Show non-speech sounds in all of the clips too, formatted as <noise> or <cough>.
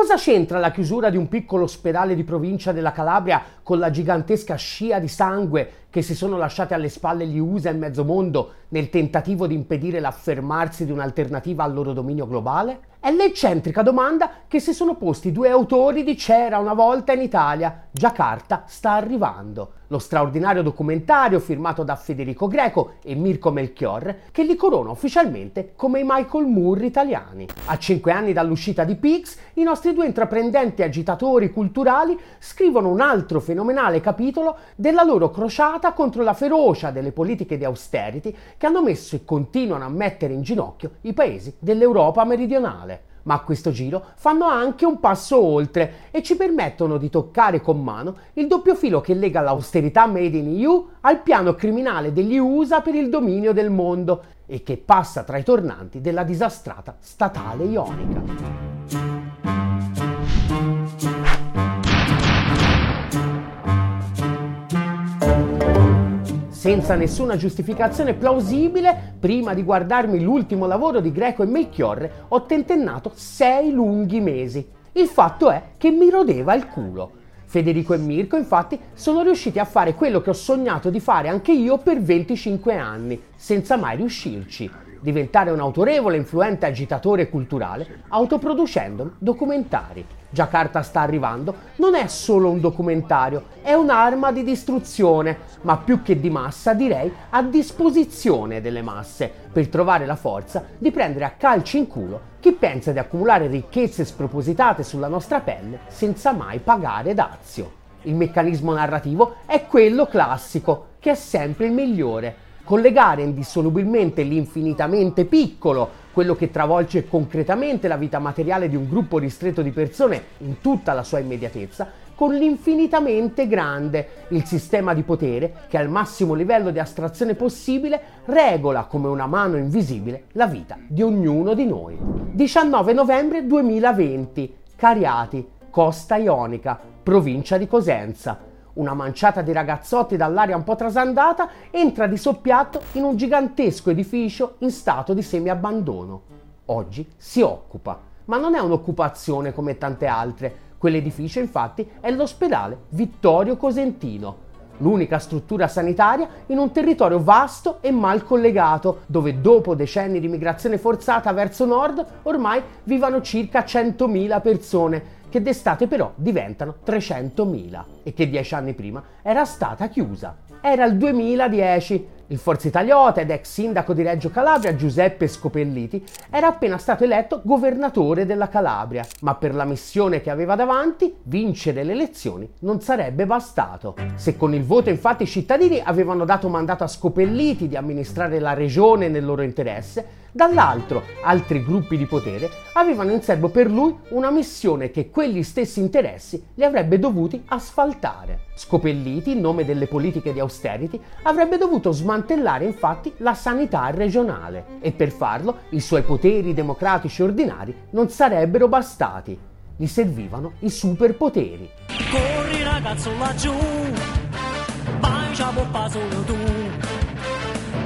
cosa c'entra la chiusura di un piccolo ospedale di provincia della Calabria con la gigantesca scia di sangue che si sono lasciate alle spalle gli USA e mezzo mondo nel tentativo di impedire l'affermarsi di un'alternativa al loro dominio globale? È l'eccentrica domanda che si sono posti due autori di C'era una volta in Italia, Giacarta sta arrivando, lo straordinario documentario firmato da Federico Greco e Mirko Melchior che li corona ufficialmente come i Michael Moore italiani. A cinque anni dall'uscita di Pix, i nostri due intraprendenti agitatori culturali scrivono un altro fenomenale capitolo della loro crociata contro la ferocia delle politiche di austerity che hanno messo e continuano a mettere in ginocchio i paesi dell'Europa meridionale ma a questo giro fanno anche un passo oltre e ci permettono di toccare con mano il doppio filo che lega l'austerità made in EU al piano criminale degli USA per il dominio del mondo e che passa tra i tornanti della disastrata statale ionica. Senza nessuna giustificazione plausibile, prima di guardarmi l'ultimo lavoro di Greco e Melchiorre, ho tentennato sei lunghi mesi. Il fatto è che mi rodeva il culo. Federico e Mirko, infatti, sono riusciti a fare quello che ho sognato di fare anche io per 25 anni, senza mai riuscirci diventare un autorevole e influente agitatore culturale autoproducendo documentari. Giacarta sta arrivando non è solo un documentario, è un'arma di distruzione, ma più che di massa direi a disposizione delle masse, per trovare la forza di prendere a calci in culo chi pensa di accumulare ricchezze spropositate sulla nostra pelle senza mai pagare dazio. Il meccanismo narrativo è quello classico, che è sempre il migliore collegare indissolubilmente l'infinitamente piccolo, quello che travolge concretamente la vita materiale di un gruppo ristretto di persone in tutta la sua immediatezza, con l'infinitamente grande, il sistema di potere che al massimo livello di astrazione possibile regola come una mano invisibile la vita di ognuno di noi. 19 novembre 2020, Cariati, Costa Ionica, provincia di Cosenza una manciata di ragazzotti dall'aria un po' trasandata entra di soppiatto in un gigantesco edificio in stato di semi-abbandono. Oggi si occupa, ma non è un'occupazione come tante altre. Quell'edificio infatti è l'ospedale Vittorio Cosentino, l'unica struttura sanitaria in un territorio vasto e mal collegato, dove dopo decenni di migrazione forzata verso nord ormai vivono circa 100.000 persone che d'estate però diventano 300.000 e che dieci anni prima era stata chiusa. Era il 2010. Il Forza Italiota ed ex sindaco di Reggio Calabria Giuseppe Scopelliti era appena stato eletto governatore della Calabria, ma per la missione che aveva davanti vincere le elezioni non sarebbe bastato. Se con il voto infatti i cittadini avevano dato mandato a Scopelliti di amministrare la regione nel loro interesse, Dall'altro, altri gruppi di potere avevano in serbo per lui una missione che quegli stessi interessi li avrebbe dovuti asfaltare. Scopelliti, in nome delle politiche di austerity, avrebbe dovuto smantellare infatti la sanità regionale e per farlo i suoi poteri democratici ordinari non sarebbero bastati. Gli servivano i superpoteri. Corri ragazzo laggiù, bacia poppa solo tu,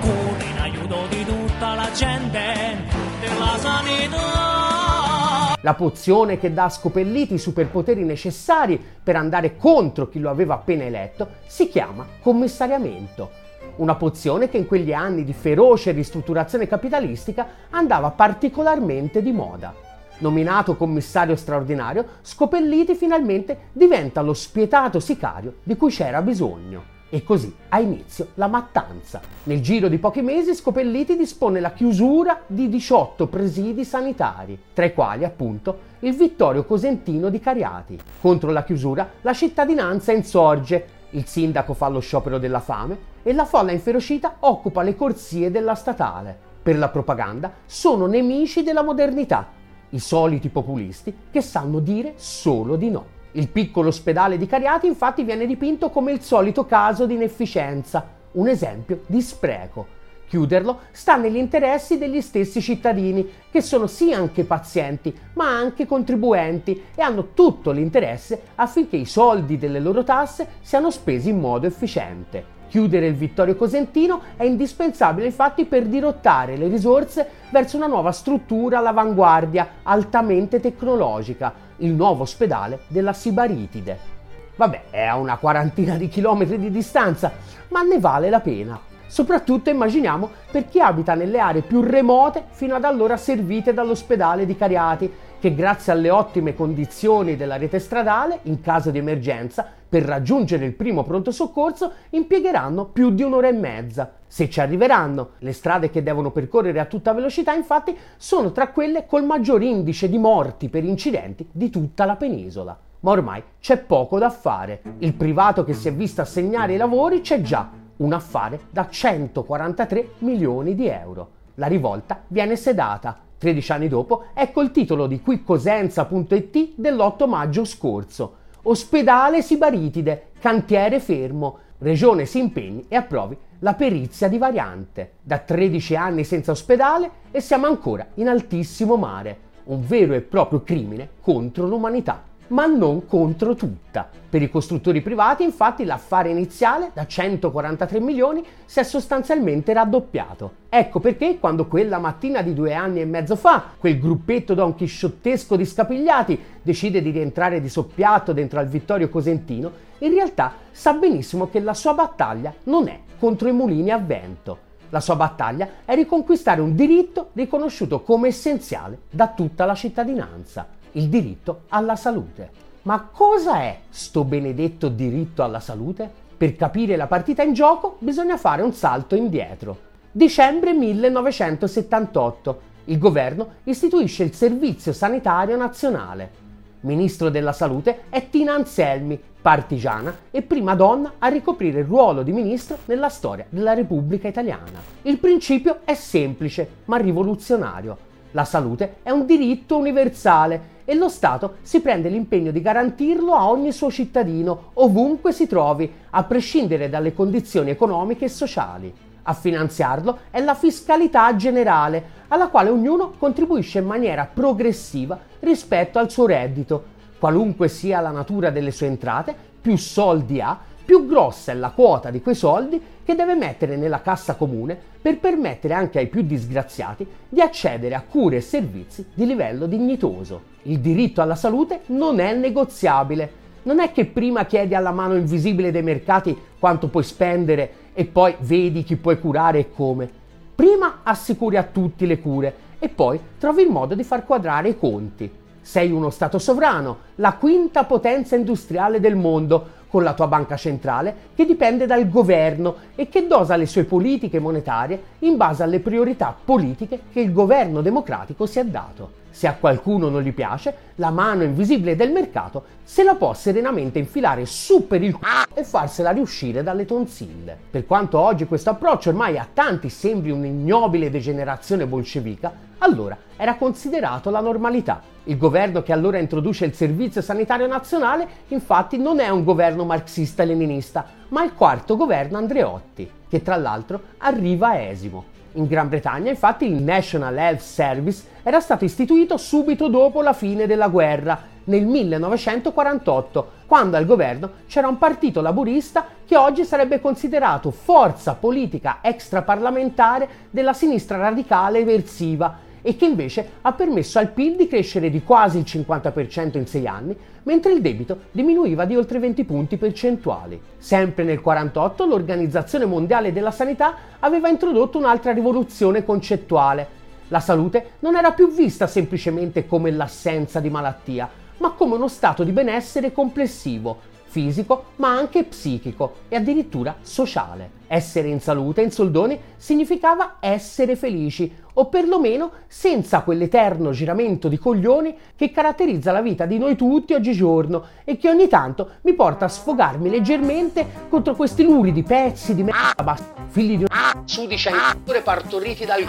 corri in aiuto di tutta la gente della sanità. La pozione che dà a Scopelliti i superpoteri necessari per andare contro chi lo aveva appena eletto si chiama commissariamento. Una pozione che in quegli anni di feroce ristrutturazione capitalistica andava particolarmente di moda. Nominato commissario straordinario, Scopelliti finalmente diventa lo spietato sicario di cui c'era bisogno. E così ha inizio la mattanza. Nel giro di pochi mesi Scopelliti dispone la chiusura di 18 presidi sanitari, tra i quali appunto il Vittorio Cosentino di Cariati. Contro la chiusura la cittadinanza insorge, il sindaco fa lo sciopero della fame e la folla inferocita occupa le corsie della statale. Per la propaganda sono nemici della modernità, i soliti populisti che sanno dire solo di no. Il piccolo ospedale di Cariati infatti viene dipinto come il solito caso di inefficienza, un esempio di spreco. Chiuderlo sta negli interessi degli stessi cittadini, che sono sì anche pazienti, ma anche contribuenti e hanno tutto l'interesse affinché i soldi delle loro tasse siano spesi in modo efficiente. Chiudere il Vittorio Cosentino è indispensabile infatti per dirottare le risorse verso una nuova struttura all'avanguardia, altamente tecnologica, il nuovo ospedale della Sibaritide. Vabbè, è a una quarantina di chilometri di distanza, ma ne vale la pena. Soprattutto immaginiamo per chi abita nelle aree più remote fino ad allora servite dall'ospedale di Cariati, che grazie alle ottime condizioni della rete stradale, in caso di emergenza, per raggiungere il primo pronto soccorso impiegheranno più di un'ora e mezza. Se ci arriveranno, le strade che devono percorrere a tutta velocità infatti sono tra quelle col maggior indice di morti per incidenti di tutta la penisola. Ma ormai c'è poco da fare. Il privato che si è visto assegnare i lavori c'è già, un affare da 143 milioni di euro. La rivolta viene sedata 13 anni dopo, ecco il titolo di quicosenza.it dell'8 maggio scorso. Ospedale Sibaritide, cantiere fermo, regione si impegni e approvi la perizia di variante. Da 13 anni senza ospedale e siamo ancora in altissimo mare. Un vero e proprio crimine contro l'umanità ma non contro tutta. Per i costruttori privati, infatti, l'affare iniziale da 143 milioni si è sostanzialmente raddoppiato. Ecco perché quando quella mattina di due anni e mezzo fa, quel gruppetto don chisciottesco di scapigliati decide di rientrare di soppiatto dentro al Vittorio Cosentino, in realtà sa benissimo che la sua battaglia non è contro i mulini a vento. La sua battaglia è riconquistare un diritto riconosciuto come essenziale da tutta la cittadinanza il diritto alla salute. Ma cosa è sto benedetto diritto alla salute? Per capire la partita in gioco bisogna fare un salto indietro. Dicembre 1978. Il governo istituisce il Servizio Sanitario Nazionale. Ministro della Salute è Tina Anselmi, partigiana e prima donna a ricoprire il ruolo di ministro nella storia della Repubblica Italiana. Il principio è semplice ma rivoluzionario. La salute è un diritto universale e lo Stato si prende l'impegno di garantirlo a ogni suo cittadino, ovunque si trovi, a prescindere dalle condizioni economiche e sociali. A finanziarlo è la fiscalità generale, alla quale ognuno contribuisce in maniera progressiva rispetto al suo reddito. Qualunque sia la natura delle sue entrate, più soldi ha, più grossa è la quota di quei soldi che deve mettere nella cassa comune per permettere anche ai più disgraziati di accedere a cure e servizi di livello dignitoso. Il diritto alla salute non è negoziabile. Non è che prima chiedi alla mano invisibile dei mercati quanto puoi spendere e poi vedi chi puoi curare e come. Prima assicuri a tutti le cure e poi trovi il modo di far quadrare i conti. Sei uno Stato sovrano, la quinta potenza industriale del mondo, con la tua banca centrale che dipende dal governo e che dosa le sue politiche monetarie in base alle priorità politiche che il governo democratico si è dato. Se a qualcuno non gli piace, la mano invisibile del mercato se la può serenamente infilare su per il c***o e farsela riuscire dalle tonsille. Per quanto oggi questo approccio ormai a tanti sembri un'ignobile degenerazione bolscevica, allora era considerato la normalità. Il governo che allora introduce il Servizio Sanitario Nazionale infatti non è un governo marxista-leninista, ma il quarto governo Andreotti, che tra l'altro arriva esimo. In Gran Bretagna. Infatti il National Health Service era stato istituito subito dopo la fine della guerra, nel 1948, quando al governo c'era un partito laburista che oggi sarebbe considerato forza politica extraparlamentare della sinistra radicale eversiva e che invece ha permesso al PIL di crescere di quasi il 50% in sei anni, mentre il debito diminuiva di oltre 20 punti percentuali. Sempre nel 1948 l'Organizzazione Mondiale della Sanità aveva introdotto un'altra rivoluzione concettuale. La salute non era più vista semplicemente come l'assenza di malattia, ma come uno stato di benessere complessivo, fisico ma anche psichico e addirittura sociale. Essere in salute, in soldoni, significava essere felici, o perlomeno senza quell'eterno giramento di coglioni che caratterizza la vita di noi tutti oggigiorno e che ogni tanto mi porta a sfogarmi leggermente contro questi luridi pezzi di merda, figli di un sudice pure partoriti dal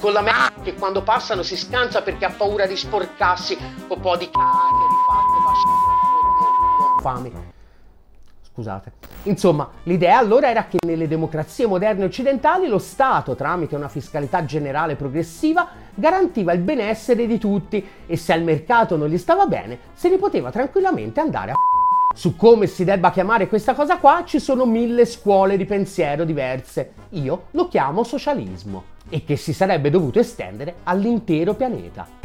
con la merda che quando passano si scancia perché ha paura di sporcarsi, un po' di cacche rifatte, fame. Scusate. Insomma, l'idea allora era che nelle democrazie moderne occidentali lo Stato, tramite una fiscalità generale progressiva, garantiva il benessere di tutti e se al mercato non gli stava bene, se ne poteva tranquillamente andare a su come si debba chiamare questa cosa qua ci sono mille scuole di pensiero diverse. Io lo chiamo socialismo e che si sarebbe dovuto estendere all'intero pianeta.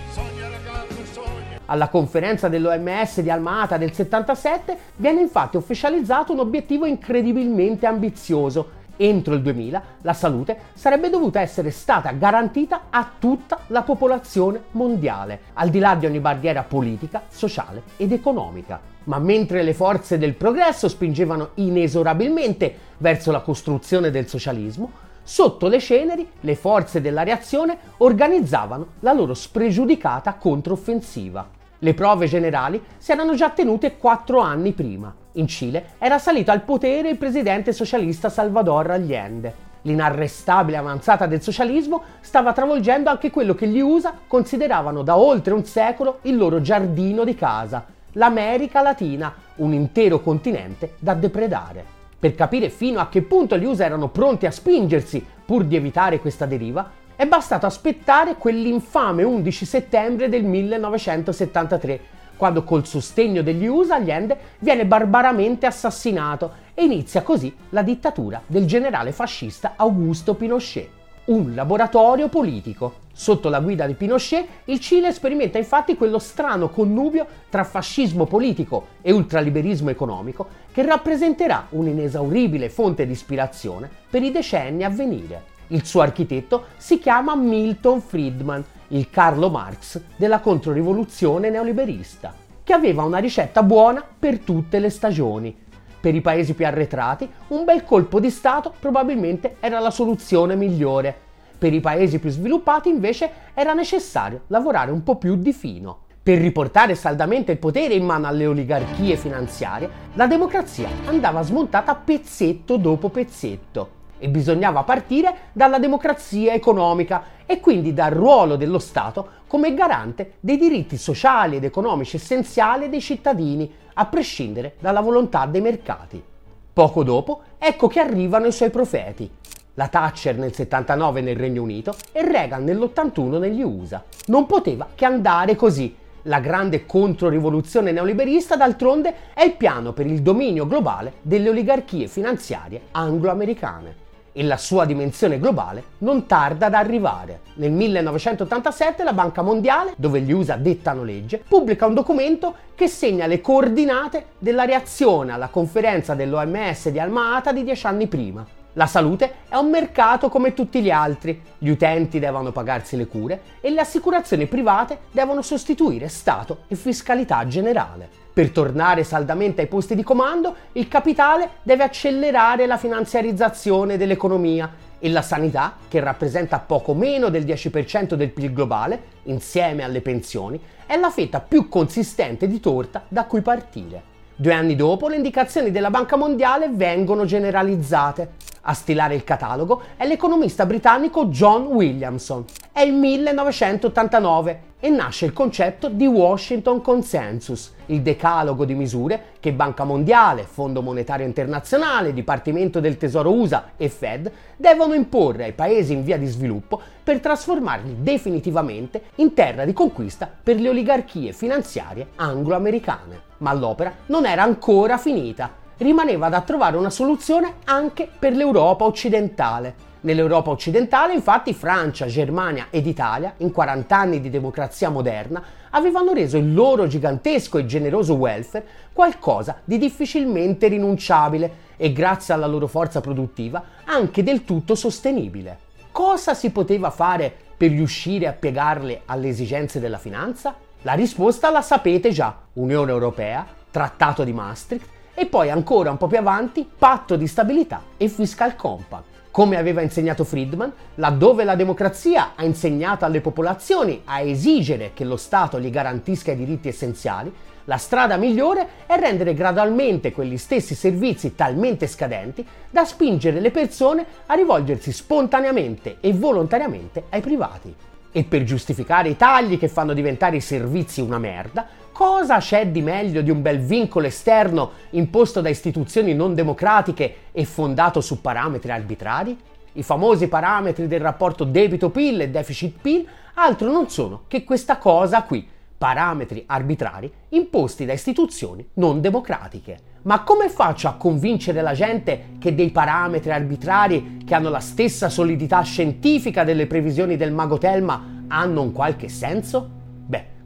Alla conferenza dell'OMS di Alma-Ata del 77 viene infatti ufficializzato un obiettivo incredibilmente ambizioso. Entro il 2000 la salute sarebbe dovuta essere stata garantita a tutta la popolazione mondiale, al di là di ogni barriera politica, sociale ed economica. Ma mentre le forze del progresso spingevano inesorabilmente verso la costruzione del socialismo, sotto le ceneri le forze della reazione organizzavano la loro spregiudicata controffensiva. Le prove generali si erano già tenute quattro anni prima. In Cile era salito al potere il presidente socialista Salvador Allende. L'inarrestabile avanzata del socialismo stava travolgendo anche quello che gli USA consideravano da oltre un secolo il loro giardino di casa, l'America Latina, un intero continente da depredare. Per capire fino a che punto gli USA erano pronti a spingersi pur di evitare questa deriva, è bastato aspettare quell'infame 11 settembre del 1973, quando col sostegno degli USA Allende viene barbaramente assassinato e inizia così la dittatura del generale fascista Augusto Pinochet. Un laboratorio politico. Sotto la guida di Pinochet, il Cile sperimenta infatti quello strano connubio tra fascismo politico e ultraliberismo economico che rappresenterà un'inesauribile fonte di ispirazione per i decenni a venire. Il suo architetto si chiama Milton Friedman, il Carlo Marx della controrivoluzione neoliberista, che aveva una ricetta buona per tutte le stagioni. Per i paesi più arretrati, un bel colpo di Stato probabilmente era la soluzione migliore. Per i paesi più sviluppati, invece, era necessario lavorare un po' più di fino. Per riportare saldamente il potere in mano alle oligarchie finanziarie, la democrazia andava smontata pezzetto dopo pezzetto e bisognava partire dalla democrazia economica e quindi dal ruolo dello Stato come garante dei diritti sociali ed economici essenziali dei cittadini, a prescindere dalla volontà dei mercati. Poco dopo, ecco che arrivano i suoi profeti. La Thatcher nel 79 nel Regno Unito e Reagan nell'81 negli USA. Non poteva che andare così. La grande controrivoluzione neoliberista, d'altronde, è il piano per il dominio globale delle oligarchie finanziarie anglo-americane e la sua dimensione globale non tarda ad arrivare. Nel 1987 la Banca Mondiale, dove gli USA dettano legge, pubblica un documento che segna le coordinate della reazione alla conferenza dell'OMS di Alma-Ata di dieci anni prima. La salute è un mercato come tutti gli altri, gli utenti devono pagarsi le cure e le assicurazioni private devono sostituire Stato e fiscalità generale. Per tornare saldamente ai posti di comando, il capitale deve accelerare la finanziarizzazione dell'economia e la sanità, che rappresenta poco meno del 10% del PIL globale, insieme alle pensioni, è la fetta più consistente di torta da cui partire. Due anni dopo le indicazioni della Banca Mondiale vengono generalizzate. A stilare il catalogo è l'economista britannico John Williamson. È il 1989 e nasce il concetto di Washington Consensus, il decalogo di misure che Banca Mondiale, Fondo Monetario Internazionale, Dipartimento del Tesoro USA e Fed devono imporre ai paesi in via di sviluppo per trasformarli definitivamente in terra di conquista per le oligarchie finanziarie anglo-americane. Ma l'opera non era ancora finita. Rimaneva da trovare una soluzione anche per l'Europa occidentale Nell'Europa occidentale, infatti, Francia, Germania ed Italia, in 40 anni di democrazia moderna, avevano reso il loro gigantesco e generoso welfare qualcosa di difficilmente rinunciabile e, grazie alla loro forza produttiva, anche del tutto sostenibile. Cosa si poteva fare per riuscire a piegarle alle esigenze della finanza? La risposta la sapete già, Unione Europea, Trattato di Maastricht e poi ancora un po' più avanti Patto di stabilità e Fiscal Compact. Come aveva insegnato Friedman, laddove la democrazia ha insegnato alle popolazioni a esigere che lo Stato gli garantisca i diritti essenziali, la strada migliore è rendere gradualmente quegli stessi servizi talmente scadenti da spingere le persone a rivolgersi spontaneamente e volontariamente ai privati. E per giustificare i tagli che fanno diventare i servizi una merda, cosa c'è di meglio di un bel vincolo esterno imposto da istituzioni non democratiche e fondato su parametri arbitrari? I famosi parametri del rapporto debito-PIL e deficit-PIL altro non sono che questa cosa qui, parametri arbitrari imposti da istituzioni non democratiche. Ma come faccio a convincere la gente che dei parametri arbitrari che hanno la stessa solidità scientifica delle previsioni del mago Telma hanno un qualche senso?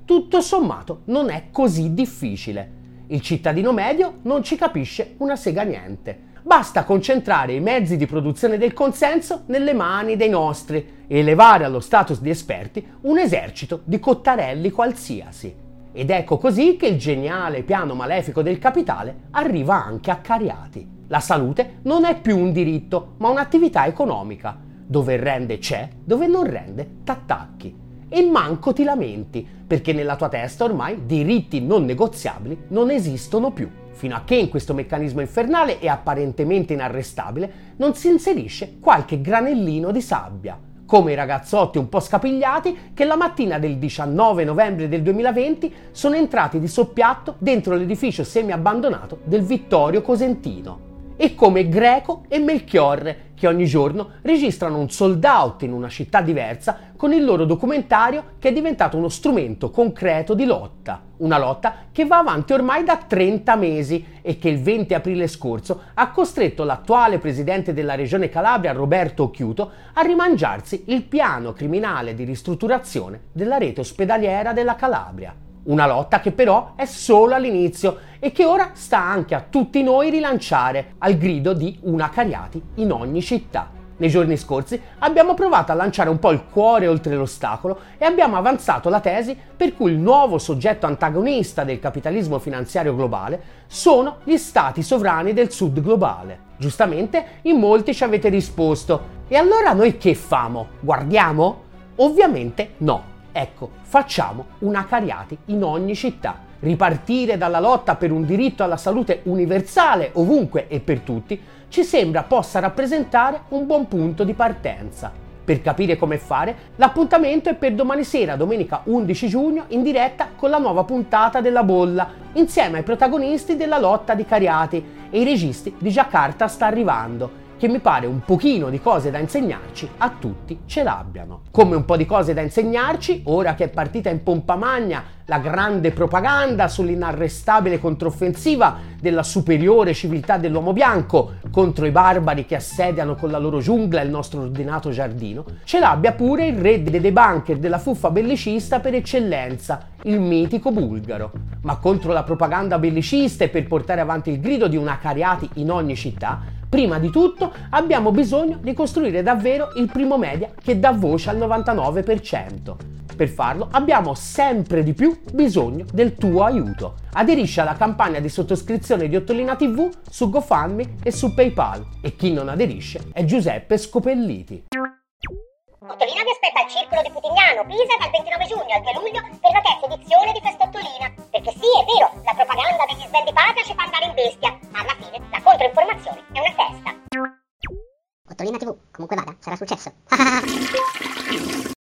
Tutto sommato non è così difficile. Il cittadino medio non ci capisce una sega niente. Basta concentrare i mezzi di produzione del consenso nelle mani dei nostri e elevare allo status di esperti un esercito di cottarelli qualsiasi. Ed ecco così che il geniale piano malefico del capitale arriva anche a Cariati. La salute non è più un diritto, ma un'attività economica. Dove rende c'è, dove non rende t'attacchi. E manco ti lamenti, perché nella tua testa ormai diritti non negoziabili non esistono più, fino a che in questo meccanismo infernale e apparentemente inarrestabile non si inserisce qualche granellino di sabbia, come i ragazzotti un po' scapigliati che la mattina del 19 novembre del 2020 sono entrati di soppiatto dentro l'edificio semi-abbandonato del Vittorio Cosentino. E come Greco e Melchiorre, che ogni giorno registrano un sold out in una città diversa con il loro documentario che è diventato uno strumento concreto di lotta. Una lotta che va avanti ormai da 30 mesi e che il 20 aprile scorso ha costretto l'attuale presidente della regione Calabria, Roberto Occhiuto, a rimangiarsi il piano criminale di ristrutturazione della rete ospedaliera della Calabria. Una lotta che però è solo all'inizio e che ora sta anche a tutti noi rilanciare al grido di una Cariati in ogni città. Nei giorni scorsi abbiamo provato a lanciare un po' il cuore oltre l'ostacolo e abbiamo avanzato la tesi per cui il nuovo soggetto antagonista del capitalismo finanziario globale sono gli stati sovrani del sud globale. Giustamente in molti ci avete risposto. E allora noi che famo? Guardiamo? Ovviamente no. Ecco, facciamo una Cariati in ogni città. Ripartire dalla lotta per un diritto alla salute universale ovunque e per tutti ci sembra possa rappresentare un buon punto di partenza. Per capire come fare, l'appuntamento è per domani sera, domenica 11 giugno, in diretta con la nuova puntata della Bolla, insieme ai protagonisti della lotta di Cariati e i registi di Giacarta sta arrivando che mi pare un pochino di cose da insegnarci a tutti ce l'abbiano. Come un po' di cose da insegnarci, ora che è partita in pompa magna la grande propaganda sull'inarrestabile controffensiva della superiore civiltà dell'uomo bianco contro i barbari che assediano con la loro giungla il nostro ordinato giardino, ce l'abbia pure il re dei debunker della fuffa bellicista per eccellenza, il mitico bulgaro. Ma contro la propaganda bellicista e per portare avanti il grido di una cariati in ogni città, Prima di tutto abbiamo bisogno di costruire davvero il primo media che dà voce al 99%. Per farlo abbiamo sempre di più bisogno del tuo aiuto. Aderisci alla campagna di sottoscrizione di Ottolina TV su GoFundMe e su PayPal e chi non aderisce è Giuseppe Scopelliti. Ottolina vi aspetta al Circolo di Putignano, Pisa, dal 29 giugno al 2 luglio per la terza edizione di Festottolina. Perché sì, è vero, la propaganda degli svendi patria ci fa andare in bestia, ma alla fine la controinformazione è una festa. Ottolina TV, comunque vada, sarà successo. <laughs>